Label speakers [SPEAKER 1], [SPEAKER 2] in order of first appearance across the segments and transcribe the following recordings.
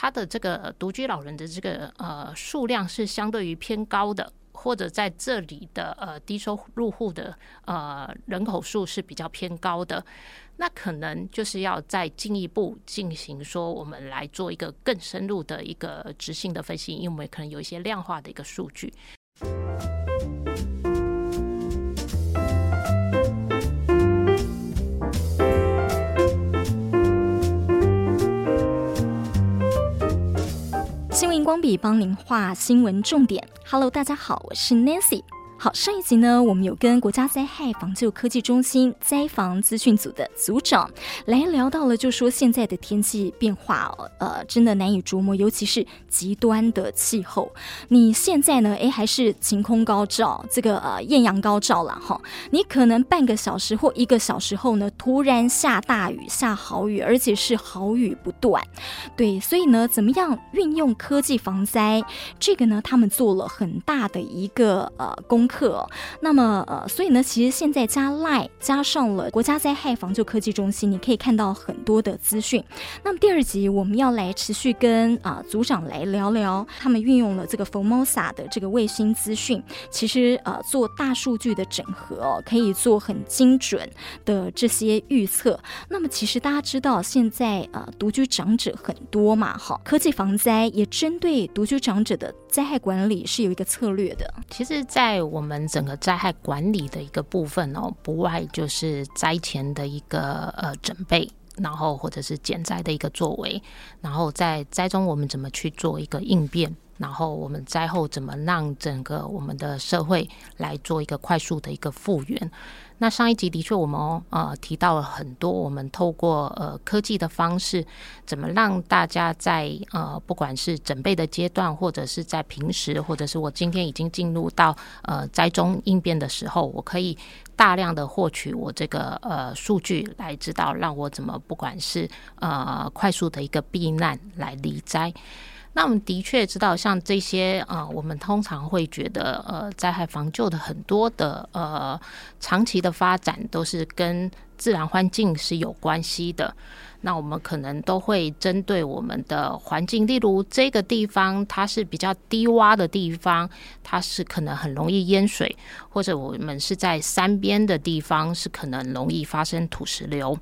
[SPEAKER 1] 他的这个独居老人的这个呃数量是相对于偏高的，或者在这里的呃低收入户的呃人口数是比较偏高的，那可能就是要再进一步进行说，我们来做一个更深入的一个执行的分析，因为可能有一些量化的一个
[SPEAKER 2] 数据。光笔帮您画新闻重点。Hello，大家好，我是 Nancy。好，上一集呢，我们有跟国家灾害防救科技中心灾防资讯组的组长来聊到了，就说现在的天气变化，呃，真的难以琢磨，尤其是极端的气候。你现在呢，诶，还是晴空高照，这个呃艳阳高照了哈。你可能半个小时或一个小时后呢，突然下大雨，下好雨，而且是好雨不断。对，所以呢，怎么样运用科技防灾？这个呢，他们做了很大的一个呃工。课，那么呃，所以呢，其实现在加 Line 加上了国家灾害防救科技中心，你可以看到很多的资讯。那么第二集我们要来持续跟啊、组长来聊聊，他们运用了这个 Formosa 的这个卫星资讯，其实呃做大数据的整合，可以做很精准的这些预测。那么其实大家知道现在呃独居长者很多嘛，哈，科技防灾也针对独居长者的灾害管理是有一个策略的。
[SPEAKER 1] 其实，在我们整个灾害管理的一个部分哦，不外就是灾前的一个呃准备，然后或者是减灾的一个作为，然后在灾中我们怎么去做一个应变，然后我们灾后怎么让整个我们的社会来做一个快速的一个复原。那上一集的确，我们呃提到了很多，我们透过呃科技的方式，怎么让大家在呃不管是准备的阶段，或者是在平时，或者是我今天已经进入到呃灾中应变的时候，我可以大量的获取我这个呃数据来知道，让我怎么不管是呃快速的一个避难来离灾。那我们的确知道，像这些呃，我们通常会觉得呃，灾害防救的很多的呃，长期的发展都是跟自然环境是有关系的。那我们可能都会针对我们的环境，例如这个地方它是比较低洼的地方，它是可能很容易淹水，或者我们是在山边的地方，是可能容易发生土石流，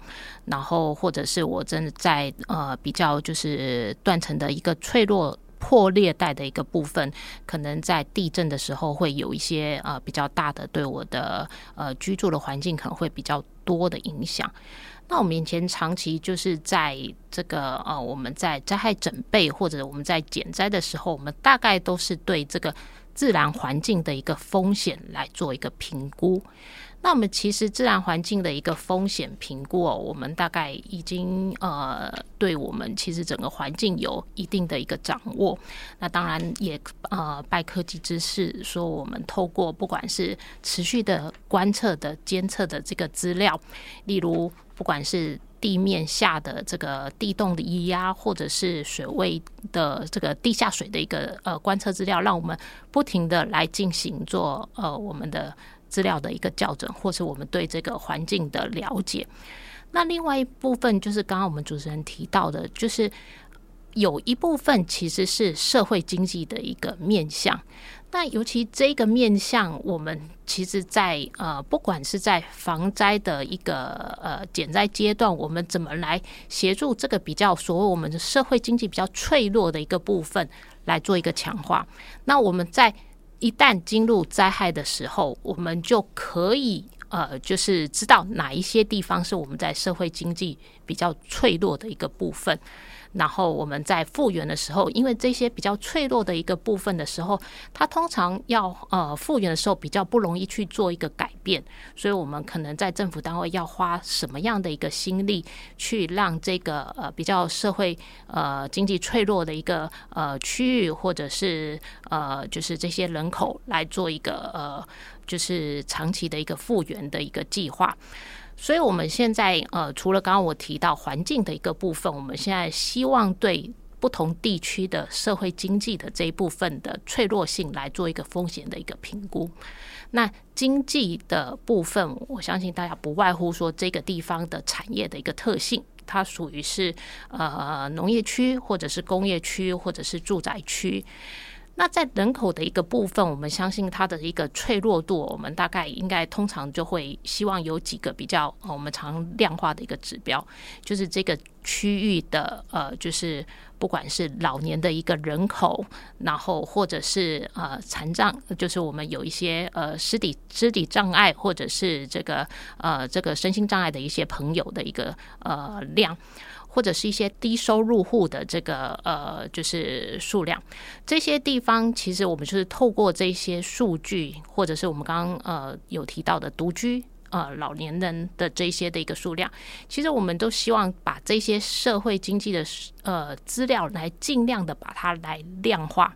[SPEAKER 1] 然后或者是我真的在呃比较就是断层的一个脆弱破裂带的一个部分，可能在地震的时候会有一些呃比较大的对我的呃居住的环境可能会比较多的影响。那我们以前长期就是在这个呃，我们在灾害准备或者我们在减灾的时候，我们大概都是对这个自然环境的一个风险来做一个评估。那我们其实自然环境的一个风险评估，我们大概已经呃，对我们其实整个环境有一定的一个掌握。那当然也呃，拜科技之赐，说我们透过不管是持续的观测的监测的这个资料，例如。不管是地面下的这个地洞的液压，或者是水位的这个地下水的一个呃观测资料，让我们不停的来进行做呃我们的资料的一个校准，或是我们对这个环境的了解。那另外一部分就是刚刚我们主持人提到的，就是有一部分其实是社会经济的一个面向。那尤其这个面向，我们其实在，在呃，不管是在防灾的一个呃减灾阶段，我们怎么来协助这个比较所谓我们的社会经济比较脆弱的一个部分来做一个强化。那我们在一旦进入灾害的时候，我们就可以呃，就是知道哪一些地方是我们在社会经济比较脆弱的一个部分。然后我们在复原的时候，因为这些比较脆弱的一个部分的时候，它通常要呃复原的时候比较不容易去做一个改变，所以我们可能在政府单位要花什么样的一个心力，去让这个呃比较社会呃经济脆弱的一个呃区域，或者是呃就是这些人口来做一个呃就是长期的一个复原的一个计划。所以，我们现在呃，除了刚刚我提到环境的一个部分，我们现在希望对不同地区的社会经济的这一部分的脆弱性来做一个风险的一个评估。那经济的部分，我相信大家不外乎说这个地方的产业的一个特性，它属于是呃农业区，或者是工业区，或者是住宅区。那在人口的一个部分，我们相信它的一个脆弱度，我们大概应该通常就会希望有几个比较我们常量化的一个指标，就是这个区域的呃，就是不管是老年的一个人口，然后或者是呃残障，就是我们有一些呃肢体肢体障碍，或者是这个呃这个身心障碍的一些朋友的一个呃量。或者是一些低收入户的这个呃，就是数量，这些地方其实我们就是透过这些数据，或者是我们刚刚呃有提到的独居呃老年人的这些的一个数量，其实我们都希望把这些社会经济的呃资料来尽量的把它来量化。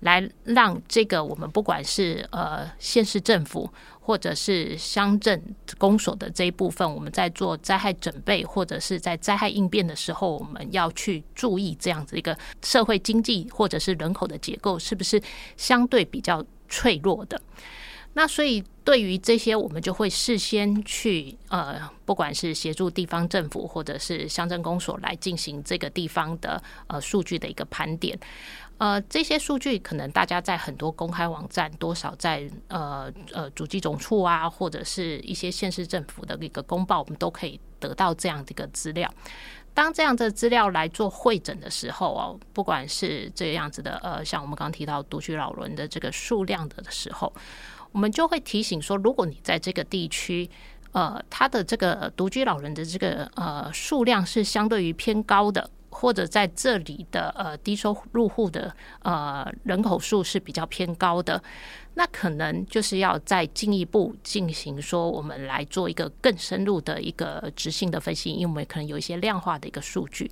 [SPEAKER 1] 来让这个我们不管是呃县市政府或者是乡镇公所的这一部分，我们在做灾害准备或者是在灾害应变的时候，我们要去注意这样子一个社会经济或者是人口的结构是不是相对比较脆弱的。那所以对于这些，我们就会事先去呃，不管是协助地方政府或者是乡镇公所来进行这个地方的呃数据的一个盘点。呃，这些数据可能大家在很多公开网站，多少在呃呃主计总处啊，或者是一些县市政府的一个公报，我们都可以得到这样的一个资料。当这样的资料来做会诊的时候哦，不管是这样子的呃，像我们刚刚提到独居老人的这个数量的的时候，我们就会提醒说，如果你在这个地区，呃，他的这个独居老人的这个呃数量是相对于偏高的。或者在这里的呃低收入户的呃人口数是比较偏高的，那可能就是要再进一步进行说，我们来做一个更深入的一个质性的分析，因为可能有一些量化的一个数据，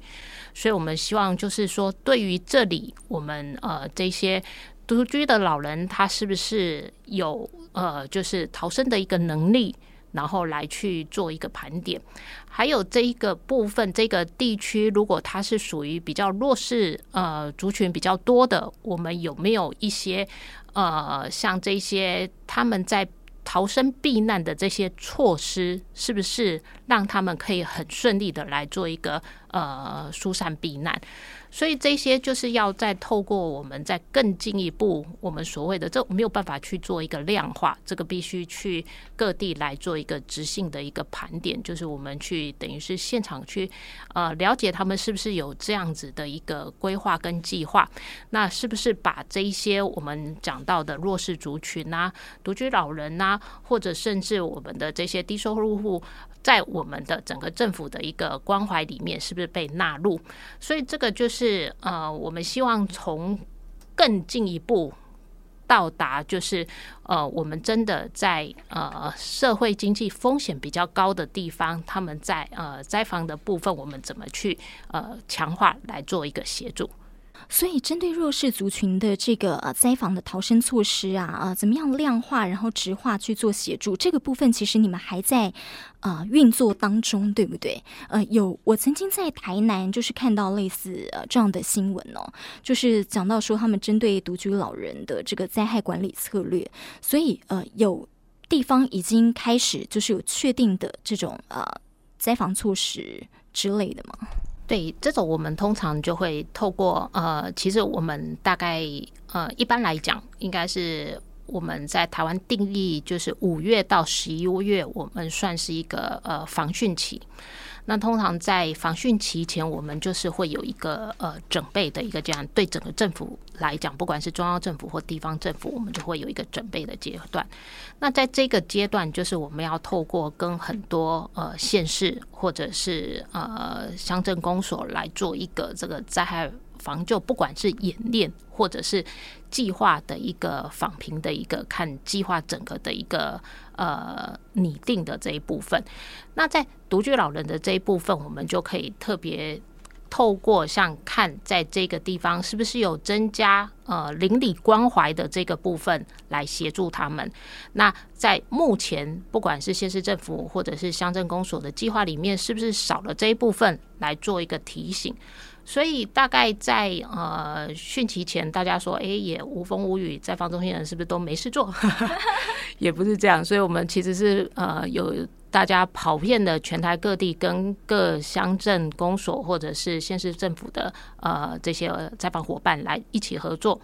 [SPEAKER 1] 所以我们希望就是说，对于这里我们呃这些独居的老人，他是不是有呃就是逃生的一个能力？然后来去做一个盘点，还有这一个部分，这个地区如果它是属于比较弱势呃族群比较多的，我们有没有一些呃像这些他们在逃生避难的这些措施，是不是让他们可以很顺利的来做一个呃疏散避难？所以这些就是要再透过我们再更进一步，我们所谓的这没有办法去做一个量化，这个必须去各地来做一个质性的一个盘点，就是我们去等于是现场去呃了解他们是不是有这样子的一个规划跟计划，那是不是把这一些我们讲到的弱势族群啊、独居老人啊，或者甚至我们的这些低收入户。在我们的整个政府的一个关怀里面，是不是被纳入？所以这个就是呃，我们希望从更进一步到达，就是呃，我们真的在呃社会经济风险比较高的地方，他们在呃灾防的部分，我们怎么去呃强化来做一个协助。
[SPEAKER 2] 所以，针对弱势族群的这个呃灾防的逃生措施啊，呃，怎么样量化，然后直化去做协助，这个部分其实你们还在啊、呃、运作当中，对不对？呃，有我曾经在台南就是看到类似呃这样的新闻哦，就是讲到说他们针对独居老人的这个灾害管理策略，所以呃有地方已经开始就是有确定的这种呃灾防措施之类的吗？
[SPEAKER 1] 对，这种我们通常就会透过呃，其实我们大概呃，一般来讲，应该是我们在台湾定义就是五月到十一月，我们算是一个呃防汛期。那通常在防汛期前，我们就是会有一个呃准备的一个这样，对整个政府来讲，不管是中央政府或地方政府，我们就会有一个准备的阶段。那在这个阶段，就是我们要透过跟很多呃县市或者是呃乡镇公所来做一个这个灾害防救，不管是演练或者是计划的一个访评的一个看计划整个的一个。呃，拟定的这一部分，那在独居老人的这一部分，我们就可以特别透过像看在这个地方是不是有增加呃邻里关怀的这个部分来协助他们。那在目前不管是县市政府或者是乡镇公所的计划里面，是不是少了这一部分来做一个提醒？所以大概在呃汛期前，大家说哎、也无风无雨，在防中心人是不是都没事做？也不是这样，所以我们其实是呃有。大家跑遍了全台各地，跟各乡镇公所或者是县市政府的呃这些在防伙伴来一起合作。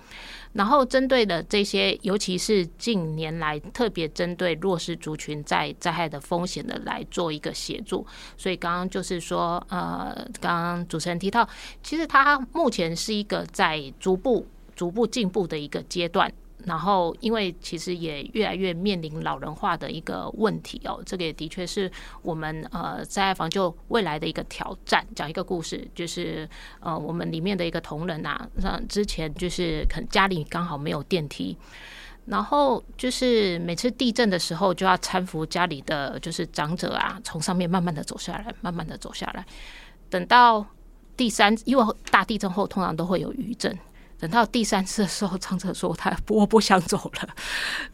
[SPEAKER 1] 然后针对的这些，尤其是近年来特别针对弱势族群在灾害的风险的来做一个协助，所以刚刚就是说，呃，刚刚主持人提到，其实它目前是一个在逐步逐步进步的一个阶段。然后，因为其实也越来越面临老人化的一个问题哦，这个也的确是我们呃灾害防救未来的一个挑战。讲一个故事，就是呃我们里面的一个同仁啊，像之前就是可能家里刚好没有电梯，然后就是每次地震的时候就要搀扶家里的就是长者啊，从上面慢慢的走下来，慢慢的走下来，等到第三，因为大地震后通常都会有余震。等到第三次的时候，长者说他我不想走了，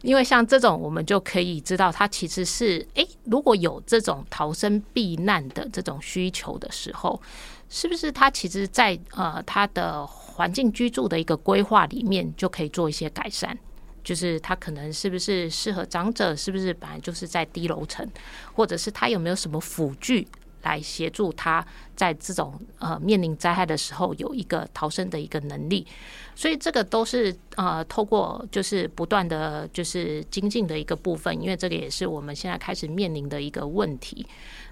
[SPEAKER 1] 因为像这种，我们就可以知道他其实是诶，如果有这种逃生避难的这种需求的时候，是不是他其实在呃他的环境居住的一个规划里面就可以做一些改善？就是他可能是不是适合长者？是不是本来就是在低楼层，或者是他有没有什么辅具？来协助他在这种呃面临灾害的时候有一个逃生的一个能力，所以这个都是呃透过就是不断的就是精进的一个部分，因为这个也是我们现在开始面临的一个问题。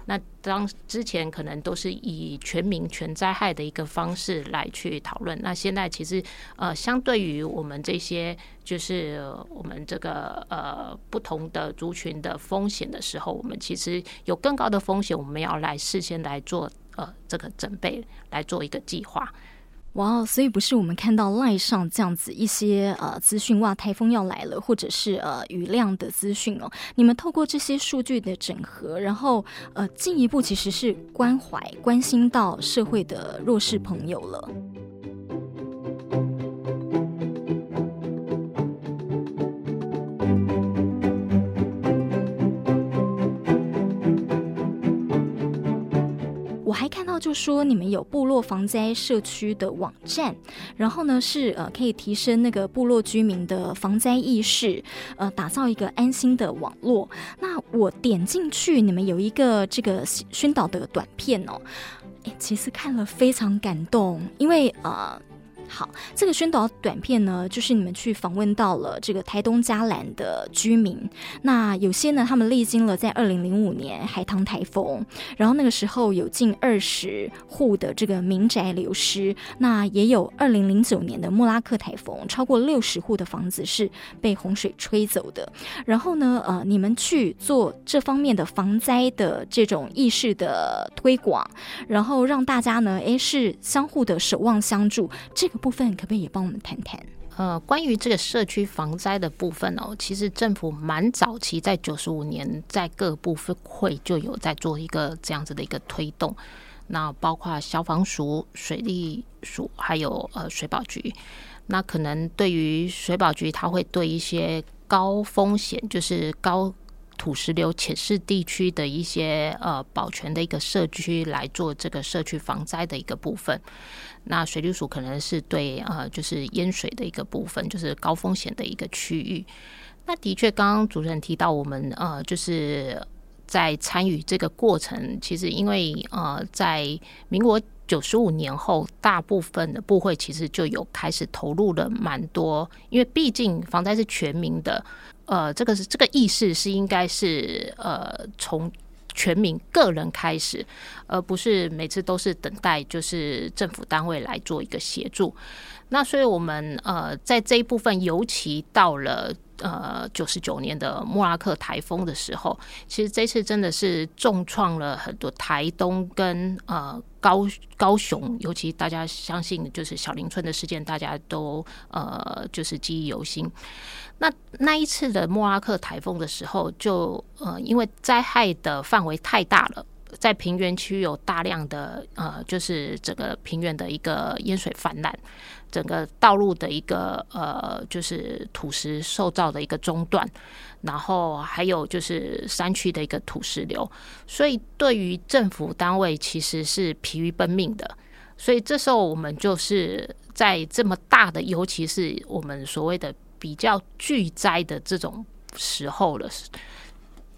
[SPEAKER 1] 那当之前可能都是以全民全灾害的一个方式来去讨论，那现在其实呃，相对于我们这些就是我们这个呃不同的族群的风险的时候，我们其实有更高的风险，我们要来事先来做呃这个准备，来做一个计划。
[SPEAKER 2] 哇哦！所以不是我们看到赖上这样子一些呃资讯，哇，台风要来了，或者是呃雨量的资讯哦。你们透过这些数据的整合，然后呃进一步其实是关怀、关心到社会的弱势朋友了。还看到就说你们有部落防灾社区的网站，然后呢是呃可以提升那个部落居民的防灾意识，呃打造一个安心的网络。那我点进去，你们有一个这个宣导的短片哦，诶，其实看了非常感动，因为呃。好，这个宣导短片呢，就是你们去访问到了这个台东嘉兰的居民。那有些呢，他们历经了在二零零五年海棠台风，然后那个时候有近二十户的这个民宅流失。那也有二零零九年的莫拉克台风，超过六十户的房子是被洪水吹走的。然后呢，呃，你们去做这方面的防灾的这种意识的推广，然后让大家呢，诶，是相互的守望相助。这个。部分可不可以也帮我们谈谈？
[SPEAKER 1] 呃，关于这个社区防灾的部分哦，其实政府蛮早期，在九十五年，在各部分会就有在做一个这样子的一个推动。那包括消防署、水利署，还有呃水保局。那可能对于水保局，它会对一些高风险，就是高土石流且势地区的一些呃保全的一个社区来做这个社区防灾的一个部分。那水利署可能是对呃，就是淹水的一个部分，就是高风险的一个区域。那的确，刚刚主持人提到，我们呃，就是在参与这个过程，其实因为呃，在民国九十五年后，大部分的部会其实就有开始投入了蛮多，因为毕竟防灾是全民的，呃，这个是这个意识是应该是呃从。全民个人开始，而不是每次都是等待就是政府单位来做一个协助。那所以我们呃在这一部分，尤其到了呃九十九年的莫拉克台风的时候，其实这次真的是重创了很多台东跟呃高高雄，尤其大家相信就是小林村的事件，大家都呃就是记忆犹新。那那一次的莫拉克台风的时候就，呃，因为灾害的范围太大了，在平原区有大量的呃，就是整个平原的一个淹水泛滥，整个道路的一个呃，就是土石受造的一个中断，然后还有就是山区的一个土石流，所以对于政府单位其实是疲于奔命的，所以这时候我们就是在这么大的，尤其是我们所谓的。比较巨灾的这种时候了，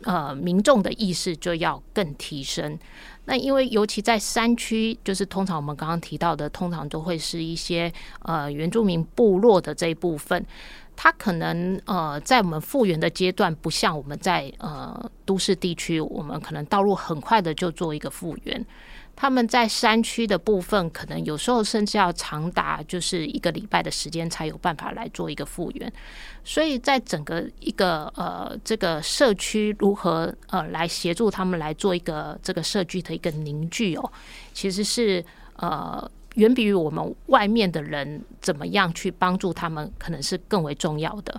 [SPEAKER 1] 呃民众的意识就要更提升。那因为尤其在山区，就是通常我们刚刚提到的，通常都会是一些呃原住民部落的这一部分，它可能呃在我们复原的阶段，不像我们在呃都市地区，我们可能道路很快的就做一个复原。他们在山区的部分，可能有时候甚至要长达就是一个礼拜的时间，才有办法来做一个复原。所以在整个一个呃这个社区如何呃来协助他们来做一个这个社区的一个凝聚哦，其实是呃远比于我们外面的人怎么样去帮助他们，可能是更为重要的。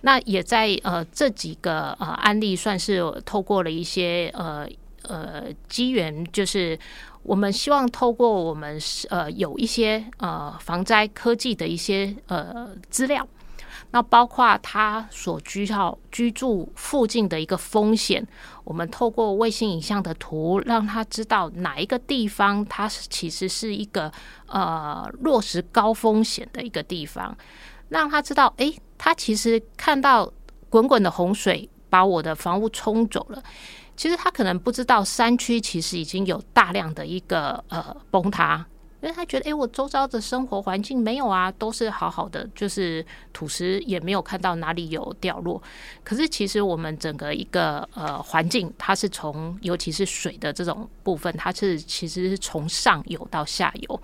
[SPEAKER 1] 那也在呃这几个呃案例，算是透过了一些呃呃机缘，就是。我们希望透过我们呃有一些呃防灾科技的一些呃资料，那包括他所居好居住附近的一个风险，我们透过卫星影像的图，让他知道哪一个地方它是其实是一个呃落实高风险的一个地方，让他知道，诶，他其实看到滚滚的洪水把我的房屋冲走了。其实他可能不知道，山区其实已经有大量的一个呃崩塌，因为他觉得，哎，我周遭的生活环境没有啊，都是好好的，就是土石也没有看到哪里有掉落。可是其实我们整个一个呃环境，它是从尤其是水的这种部分，它是其实是从上游到下游，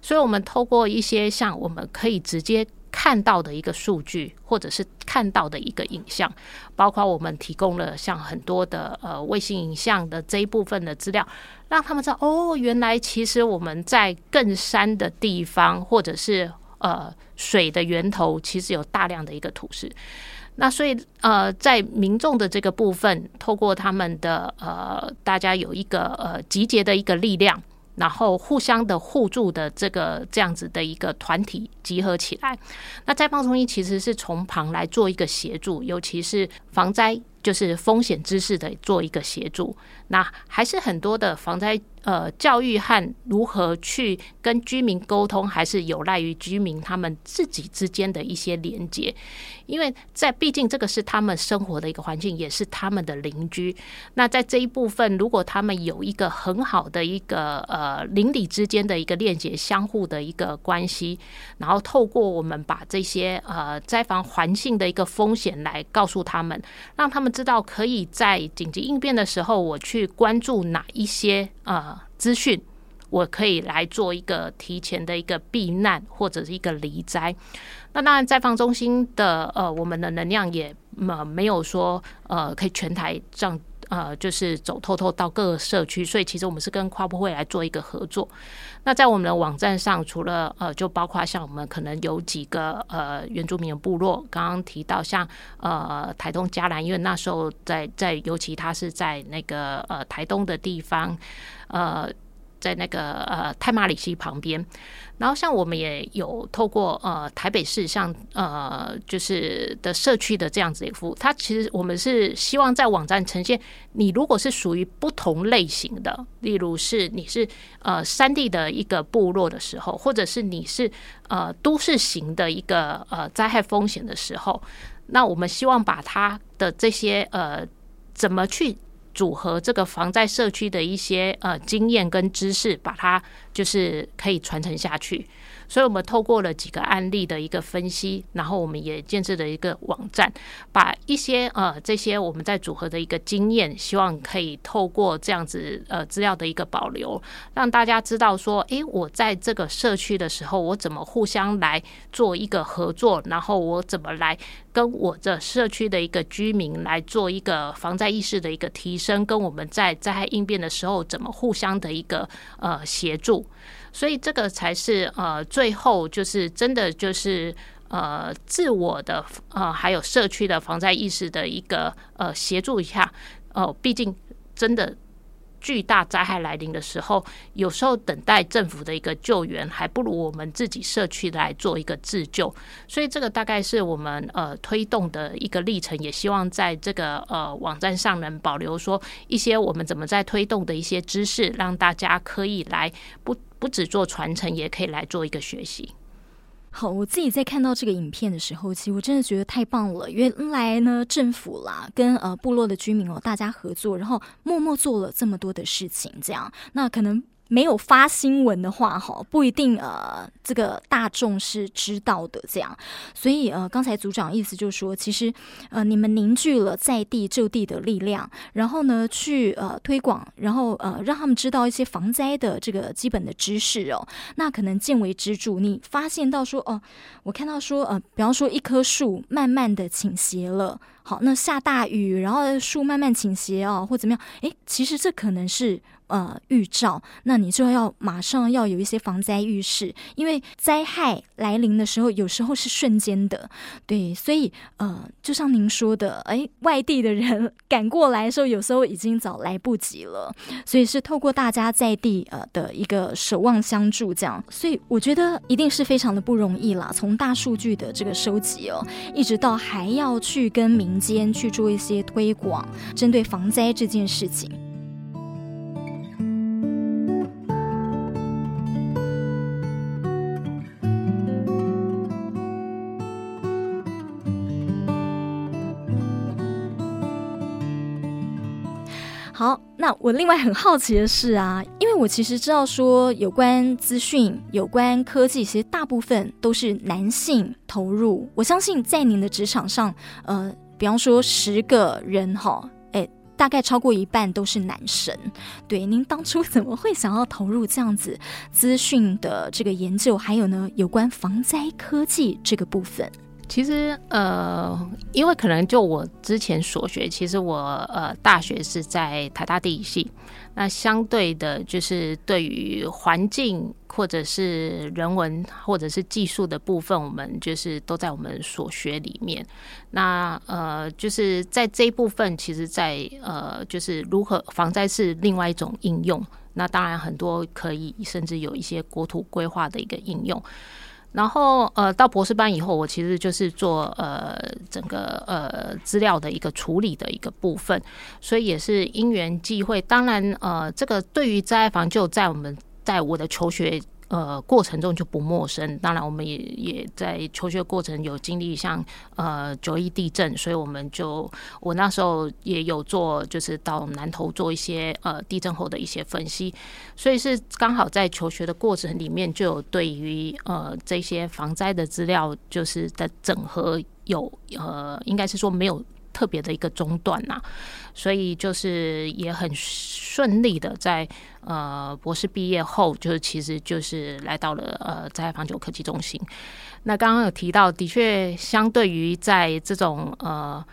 [SPEAKER 1] 所以我们透过一些像我们可以直接。看到的一个数据，或者是看到的一个影像，包括我们提供了像很多的呃卫星影像的这一部分的资料，让他们知道哦，原来其实我们在更山的地方，或者是呃水的源头，其实有大量的一个土石。那所以呃，在民众的这个部分，透过他们的呃，大家有一个呃集结的一个力量。然后互相的互助的这个这样子的一个团体集合起来，那灾防中心其实是从旁来做一个协助，尤其是防灾就是风险知识的做一个协助。那还是很多的防灾。呃，教育和如何去跟居民沟通，还是有赖于居民他们自己之间的一些连接。因为在毕竟这个是他们生活的一个环境，也是他们的邻居。那在这一部分，如果他们有一个很好的一个呃邻里之间的一个链接，相互的一个关系，然后透过我们把这些呃灾防环境的一个风险来告诉他们，让他们知道可以在紧急应变的时候，我去关注哪一些呃。资讯，我可以来做一个提前的一个避难或者是一个离灾。那当然，灾防中心的呃，我们的能量也呃没有说呃可以全台这样呃就是走透透到各个社区，所以其实我们是跟跨部会来做一个合作。那在我们的网站上，除了呃就包括像我们可能有几个呃原住民的部落，刚刚提到像呃台东嘉南，因为那时候在在尤其他是在那个呃台东的地方。呃，在那个呃泰马里西旁边，然后像我们也有透过呃台北市像呃就是的社区的这样子的服务，它其实我们是希望在网站呈现，你如果是属于不同类型的，例如是你是呃山地的一个部落的时候，或者是你是呃都市型的一个呃灾害风险的时候，那我们希望把它的这些呃怎么去。组合这个防灾社区的一些呃经验跟知识，把它就是可以传承下去。所以，我们透过了几个案例的一个分析，然后我们也建设了一个网站，把一些呃这些我们在组合的一个经验，希望可以透过这样子呃资料的一个保留，让大家知道说，诶，我在这个社区的时候，我怎么互相来做一个合作，然后我怎么来跟我这社区的一个居民来做一个防灾意识的一个提升，跟我们在灾害应变的时候怎么互相的一个呃协助。所以这个才是呃，最后就是真的就是呃，自我的呃，还有社区的防灾意识的一个呃协助一下哦。毕竟真的。巨大灾害来临的时候，有时候等待政府的一个救援，还不如我们自己社区来做一个自救。所以这个大概是我们呃推动的一个历程，也希望在这个呃网站上能保留说一些我们怎么在推动的一些知识，让大家可以来不不只做传承，也可以来做一个学习。
[SPEAKER 2] 好，我自己在看到这个影片的时候，其实我真的觉得太棒了。原来呢，政府啦跟呃部落的居民哦，大家合作，然后默默做了这么多的事情，这样那可能。没有发新闻的话，哈，不一定呃，这个大众是知道的这样。所以呃，刚才组长意思就是说，其实呃，你们凝聚了在地就地的力量，然后呢，去呃推广，然后呃，让他们知道一些防灾的这个基本的知识哦。那可能见微知著，你发现到说哦，我看到说呃，比方说一棵树慢慢的倾斜了，好，那下大雨，然后树慢慢倾斜哦，或怎么样？诶，其实这可能是。呃，预兆，那你就要马上要有一些防灾意识，因为灾害来临的时候，有时候是瞬间的，对，所以呃，就像您说的，哎，外地的人赶过来的时候，有时候已经早来不及了，所以是透过大家在地呃的一个守望相助，这样，所以我觉得一定是非常的不容易啦。从大数据的这个收集哦，一直到还要去跟民间去做一些推广，针对防灾这件事情。那我另外很好奇的是啊，因为我其实知道说有关资讯、有关科技，其实大部分都是男性投入。我相信在您的职场上，呃，比方说十个人哈，哎，大概超过一半都是男生。对，您当初怎么会想要投入这样子资讯的这个研究，还有呢，有关防灾科技这个部分？
[SPEAKER 1] 其实，呃，因为可能就我之前所学，其实我呃大学是在台大地理系，那相对的，就是对于环境或者是人文或者是技术的部分，我们就是都在我们所学里面。那呃，就是在这一部分，其实在呃，就是如何防灾是另外一种应用。那当然很多可以，甚至有一些国土规划的一个应用。然后呃，到博士班以后，我其实就是做呃整个呃资料的一个处理的一个部分，所以也是因缘际会。当然呃，这个对于灾害防就，在我们在我的求学。呃，过程中就不陌生。当然，我们也也在求学过程有经历像呃九一地震，所以我们就我那时候也有做，就是到南投做一些呃地震后的一些分析。所以是刚好在求学的过程里面，就有对于呃这些防灾的资料，就是的整合有呃，应该是说没有。特别的一个中断呐，所以就是也很顺利的在呃博士毕业后，就是其实就是来到了呃在防救科技中心。那刚刚有提到，的确相对于在这种呃。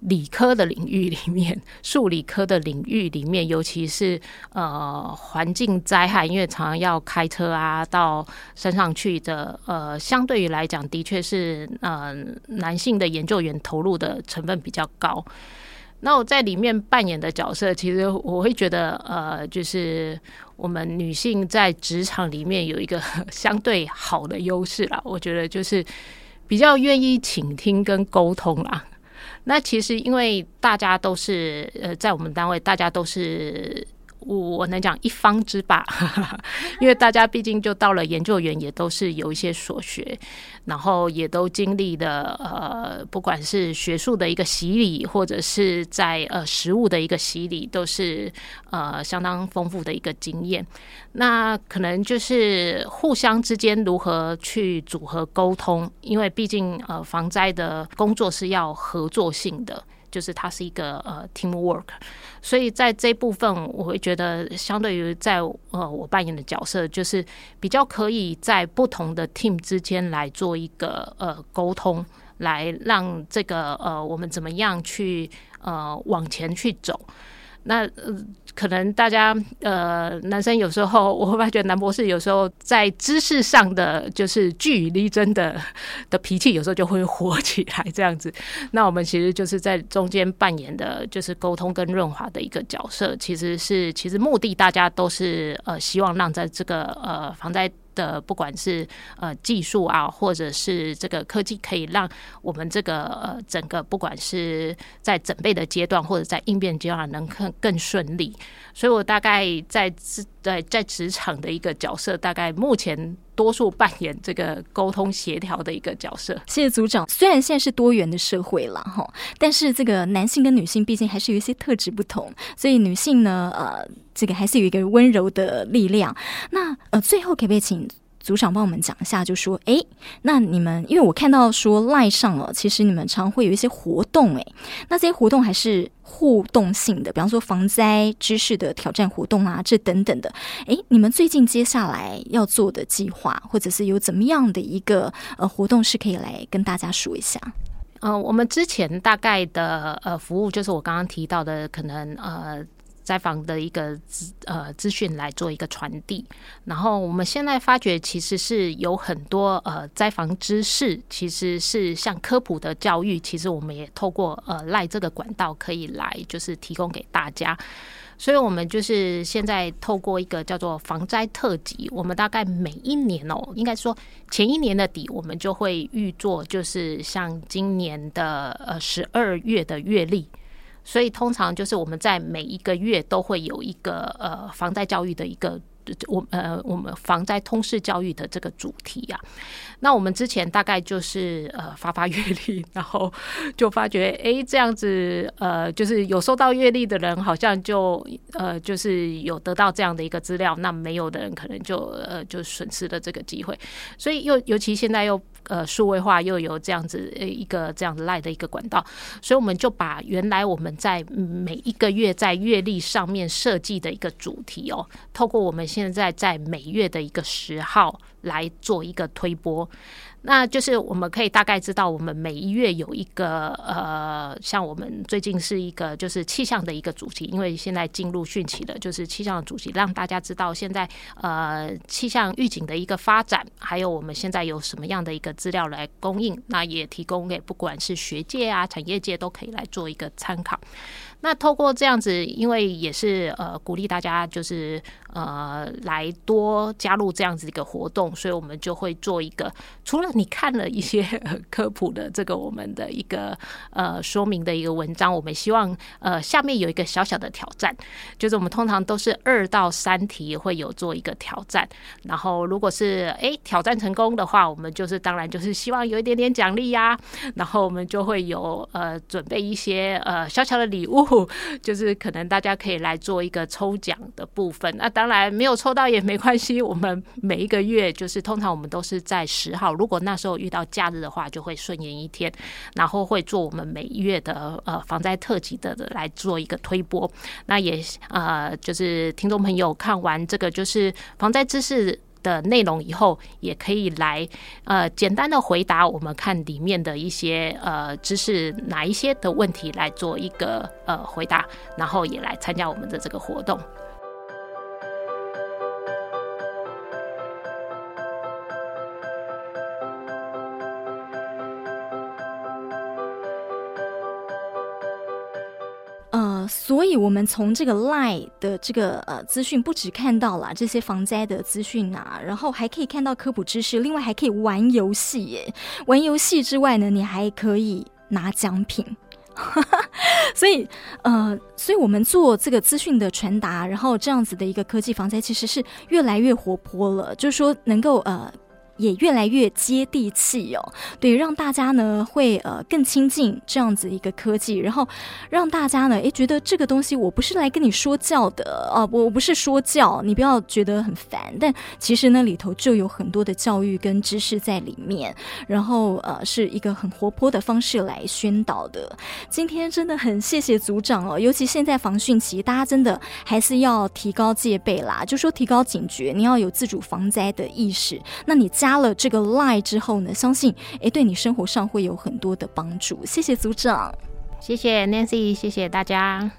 [SPEAKER 1] 理科的领域里面，数理科的领域里面，尤其是呃环境灾害，因为常常要开车啊到山上去的，呃，相对于来讲，的确是呃男性的研究员投入的成分比较高。那我在里面扮演的角色，其实我会觉得，呃，就是我们女性在职场里面有一个相对好的优势啦。我觉得就是比较愿意倾听跟沟通啦。那其实，因为大家都是呃，在我们单位，大家都是。我我能讲一方之霸，因为大家毕竟就到了研究员，也都是有一些所学，然后也都经历了呃，不管是学术的一个洗礼，或者是在呃实务的一个洗礼，都是呃相当丰富的一个经验。那可能就是互相之间如何去组合沟通，因为毕竟呃防灾的工作是要合作性的。就是它是一个呃 teamwork，所以在这部分我会觉得，相对于在呃我扮演的角色，就是比较可以在不同的 team 之间来做一个呃沟通，来让这个呃我们怎么样去呃往前去走。那呃，可能大家呃，男生有时候我会发觉男博士有时候在知识上的就是据理力争的 的脾气，有时候就会火起来这样子。那我们其实就是在中间扮演的就是沟通跟润滑的一个角色，其实是其实目的大家都是呃希望让在这个呃防灾。的不管是呃技术啊，或者是这个科技，可以让我们这个呃整个不管是在准备的阶段，或者在应变阶段，能更更顺利。所以我大概在在在职场的一个角色，大概目前多数扮演这个沟通协调的一个角色。
[SPEAKER 2] 谢谢组长。虽然现在是多元的社会了哈，但是这个男性跟女性毕竟还是有一些特质不同，所以女性呢，呃，这个还是有一个温柔的力量。那呃，最后可不可以请？组长帮我们讲一下，就说，哎，那你们，因为我看到说赖上了，其实你们常会有一些活动，哎，那这些活动还是互动性的，比方说防灾知识的挑战活动啊，这等等的，哎，你们最近接下来要做的计划，或者是有怎么样的一个呃活动，是可以来跟大家说一下？
[SPEAKER 1] 呃，我们之前大概的呃服务，就是我刚刚提到的，可能呃。灾防的一个资呃资讯来做一个传递，然后我们现在发觉其实是有很多呃灾防知识，其实是像科普的教育，其实我们也透过呃赖这个管道可以来就是提供给大家，所以我们就是现在透过一个叫做防灾特辑，我们大概每一年哦，应该说前一年的底，我们就会预做，就是像今年的呃十二月的月历。所以通常就是我们在每一个月都会有一个呃防灾教育的一个我呃我们防灾通识教育的这个主题、啊。那我们之前大概就是呃发发月历，然后就发觉哎这样子呃就是有收到月历的人好像就呃就是有得到这样的一个资料，那没有的人可能就呃就损失了这个机会。所以又尤其现在又。呃，数位化又有这样子一个这样子赖的一个管道，所以我们就把原来我们在每一个月在月历上面设计的一个主题哦，透过我们现在在每月的一个十号来做一个推播。那就是我们可以大概知道，我们每一月有一个呃，像我们最近是一个就是气象的一个主题，因为现在进入汛期了，就是气象的主题，让大家知道现在呃气象预警的一个发展，还有我们现在有什么样的一个资料来供应，那也提供给不管是学界啊、产业界都可以来做一个参考。那透过这样子，因为也是呃鼓励大家就是呃来多加入这样子一个活动，所以我们就会做一个，除了你看了一些 科普的这个我们的一个呃说明的一个文章，我们希望呃下面有一个小小的挑战，就是我们通常都是二到三题会有做一个挑战，然后如果是哎挑战成功的话，我们就是当然就是希望有一点点奖励呀，然后我们就会有呃准备一些呃小小的礼物。就是可能大家可以来做一个抽奖的部分，那当然没有抽到也没关系。我们每一个月就是通常我们都是在十号，如果那时候遇到假日的话，就会顺延一天，然后会做我们每月的呃防灾特辑的来做一个推播。那也呃就是听众朋友看完这个就是防灾知识的内容以后，也可以来呃简单的回答我们看里面的一些呃知识哪一些的问题来做一个呃回答，然后也来参加我们的这个活动。
[SPEAKER 2] 所以，我们从这个 lie 的这个呃资讯，不只看到了这些防灾的资讯啊，然后还可以看到科普知识，另外还可以玩游戏耶。玩游戏之外呢，你还可以拿奖品。所以，呃，所以我们做这个资讯的传达，然后这样子的一个科技防灾，其实是越来越活泼了。就是说，能够呃。也越来越接地气哦，对，让大家呢会呃更亲近这样子一个科技，然后让大家呢诶觉得这个东西我不是来跟你说教的啊，我不是说教，你不要觉得很烦，但其实呢里头就有很多的教育跟知识在里面，然后呃是一个很活泼的方式来宣导的。今天真的很谢谢组长哦，尤其现在防汛期，大家真的还是要提高戒备啦，就说提高警觉，你要有自主防灾的意识，那你加了这个 lie 之后呢，相信诶对你生活上会有很多的帮助。谢谢组长，
[SPEAKER 1] 谢谢 Nancy，谢谢大家。